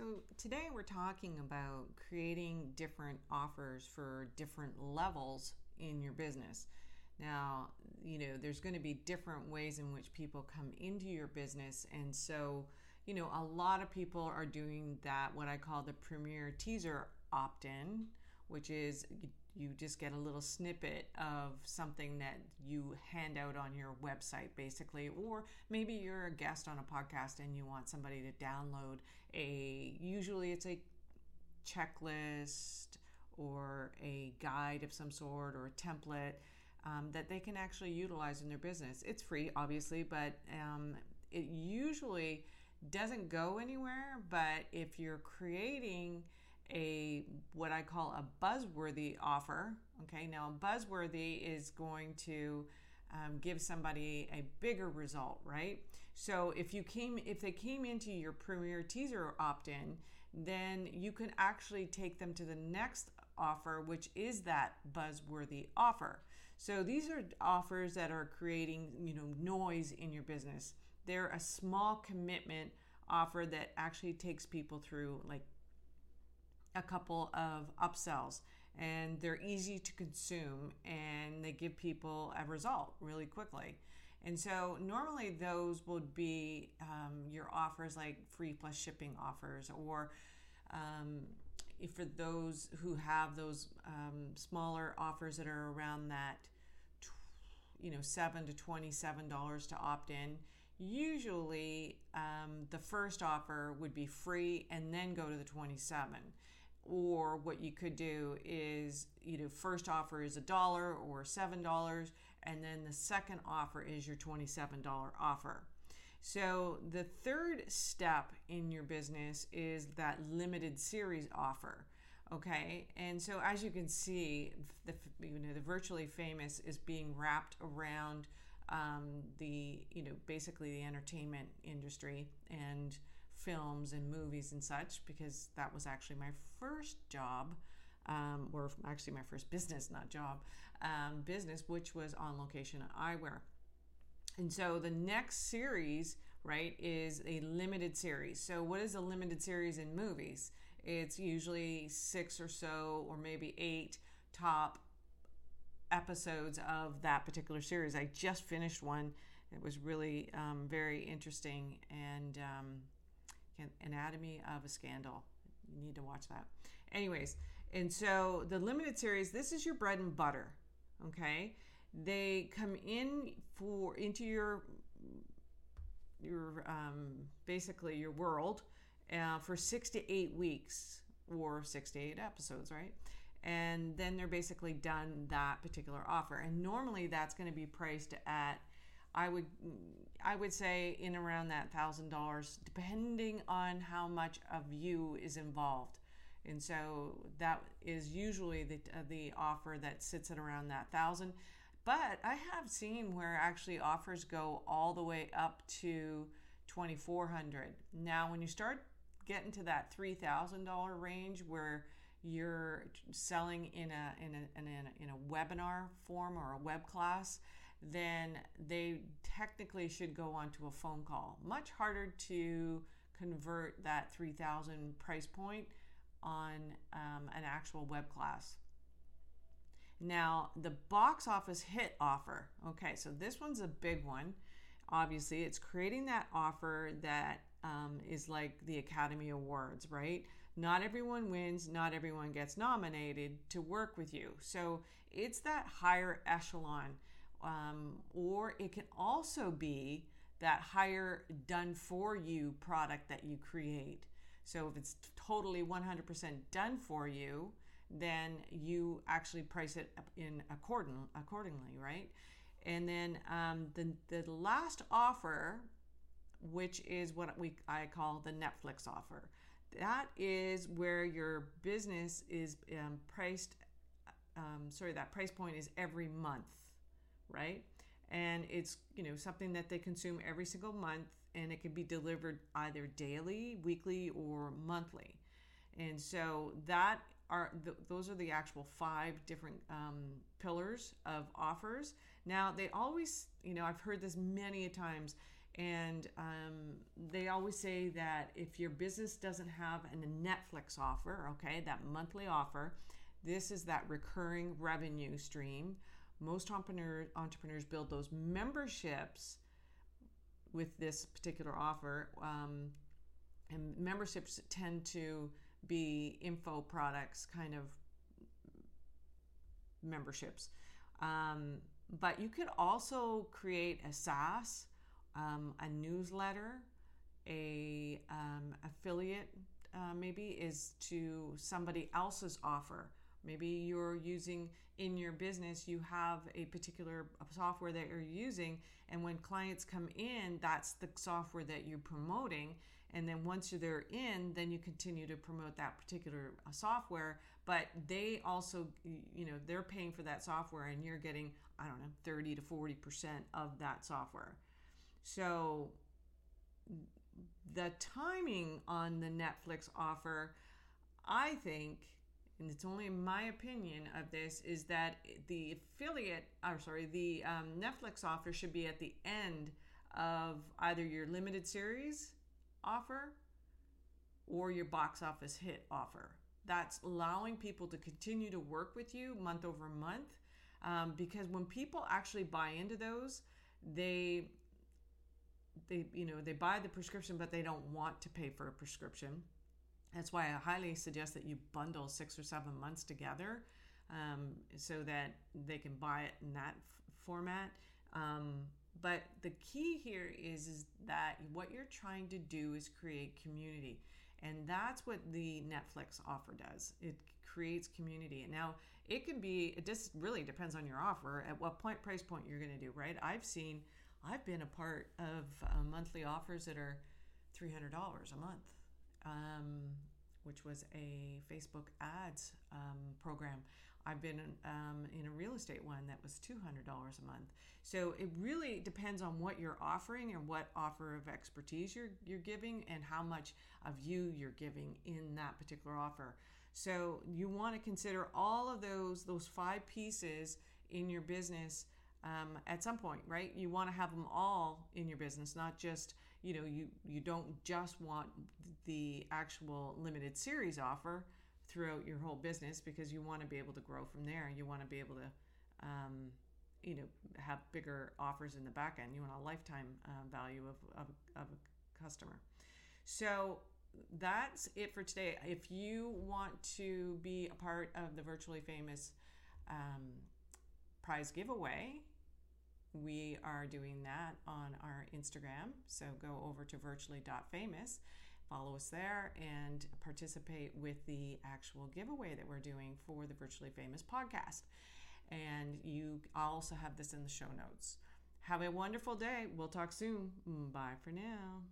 So, today we're talking about creating different offers for different levels in your business. Now, you know, there's going to be different ways in which people come into your business. And so, you know, a lot of people are doing that, what I call the premier teaser opt in, which is you just get a little snippet of something that you hand out on your website basically. Or maybe you're a guest on a podcast and you want somebody to download a usually it's a checklist or a guide of some sort or a template um, that they can actually utilize in their business. It's free obviously but um, it usually doesn't go anywhere. But if you're creating a what I call a buzzworthy offer. Okay, now buzzworthy is going to um, give somebody a bigger result, right? So if you came, if they came into your Premier Teaser opt-in, then you can actually take them to the next offer, which is that buzzworthy offer. So these are offers that are creating, you know, noise in your business. They're a small commitment offer that actually takes people through like a couple of upsells and they're easy to consume and they give people a result really quickly. And so normally those would be um, your offers like free plus shipping offers or um, for those who have those um, smaller offers that are around that you know 7 to 27 dollars to opt in usually um, the first offer would be free and then go to the 27 or what you could do is you know first offer is a dollar or seven dollars and then the second offer is your $27 offer. So the third step in your business is that limited series offer okay? And so as you can see the you know the virtually famous is being wrapped around um, the you know basically the entertainment industry and films and movies and such because that was actually my first job um, or actually my first business not job um, business which was on location eyewear and so the next series right is a limited series so what is a limited series in movies it's usually six or so or maybe eight top episodes of that particular series. I just finished one. It was really um, very interesting and um, Anatomy of a Scandal. You need to watch that. Anyways, and so the limited series, this is your bread and butter. Okay, they come in for into your your um, basically your world uh, for six to eight weeks or six to eight episodes, right? and then they're basically done that particular offer. And normally that's going to be priced at I would I would say in around that thousand dollars, depending on how much of you is involved. And so that is usually the uh, the offer that sits at around that thousand. But I have seen where actually offers go all the way up to twenty four hundred. Now, when you start getting to that three thousand dollar range, where you're selling in a, in a, in a, in a webinar form or a web class, then they technically should go onto a phone call. Much harder to convert that 3000 price point on um, an actual web class. Now, the box office hit offer. Okay, so this one's a big one. Obviously, it's creating that offer that um, is like the Academy Awards, right? Not everyone wins, not everyone gets nominated to work with you. So it's that higher echelon. Um, or it can also be that higher done for you product that you create. So if it's totally 100% done for you, then you actually price it in according, accordingly, right? And then um, the, the last offer which is what we I call the Netflix offer. That is where your business is um, priced. Um, sorry, that price point is every month, right? And it's you know something that they consume every single month, and it can be delivered either daily, weekly, or monthly. And so that are th- those are the actual five different um, pillars of offers. Now they always, you know, I've heard this many a times And um, they always say that if your business doesn't have a Netflix offer, okay, that monthly offer, this is that recurring revenue stream. Most entrepreneur, entrepreneurs build those memberships with this particular offer. Um, and memberships tend to be info products kind of memberships. Um, but you could also create a SaaS, um, a newsletter, a um, affiliate uh, maybe is to somebody else's offer. Maybe you're using in your business, you have a particular software that you're using, and when clients come in, that's the software that you're promoting. And then once they're in, then you continue to promote that particular uh, software. But they also, you know, they're paying for that software, and you're getting, I don't know, 30 to 40% of that software. So the timing on the Netflix offer, I think, and it's only my opinion of this, is that the affiliate, or sorry, the um, Netflix offer should be at the end of either your limited series offer or your box office hit offer. That's allowing people to continue to work with you month over month. Um, because when people actually buy into those, they they you know they buy the prescription but they don't want to pay for a prescription that's why i highly suggest that you bundle six or seven months together um, so that they can buy it in that f- format. Um, but the key here is, is that what you're trying to do is create community. And that's what the netflix offer does. It creates community. And now it can be it just really depends on your offer at what point price point you're going to do right? I've seen I've been a part of uh, monthly offers that are $300 a month, um, which was a Facebook ads um, program. I've been um, in a real estate one that was $200 a month. So it really depends on what you're offering and what offer of expertise you're, you're giving and how much of you you're giving in that particular offer. So you want to consider all of those those five pieces in your business um, at some point, right? You want to have them all in your business, not just you know you you don't just want the actual limited series offer throughout your whole business because you want to be able to grow from there. You want to be able to um, you know have bigger offers in the back end. You want a lifetime uh, value of, of, of a customer. So that's it for today. If you want to be a part of the virtually famous um, prize giveaway, we are doing that on our Instagram. So go over to virtually.famous, follow us there, and participate with the actual giveaway that we're doing for the Virtually Famous podcast. And you also have this in the show notes. Have a wonderful day. We'll talk soon. Bye for now.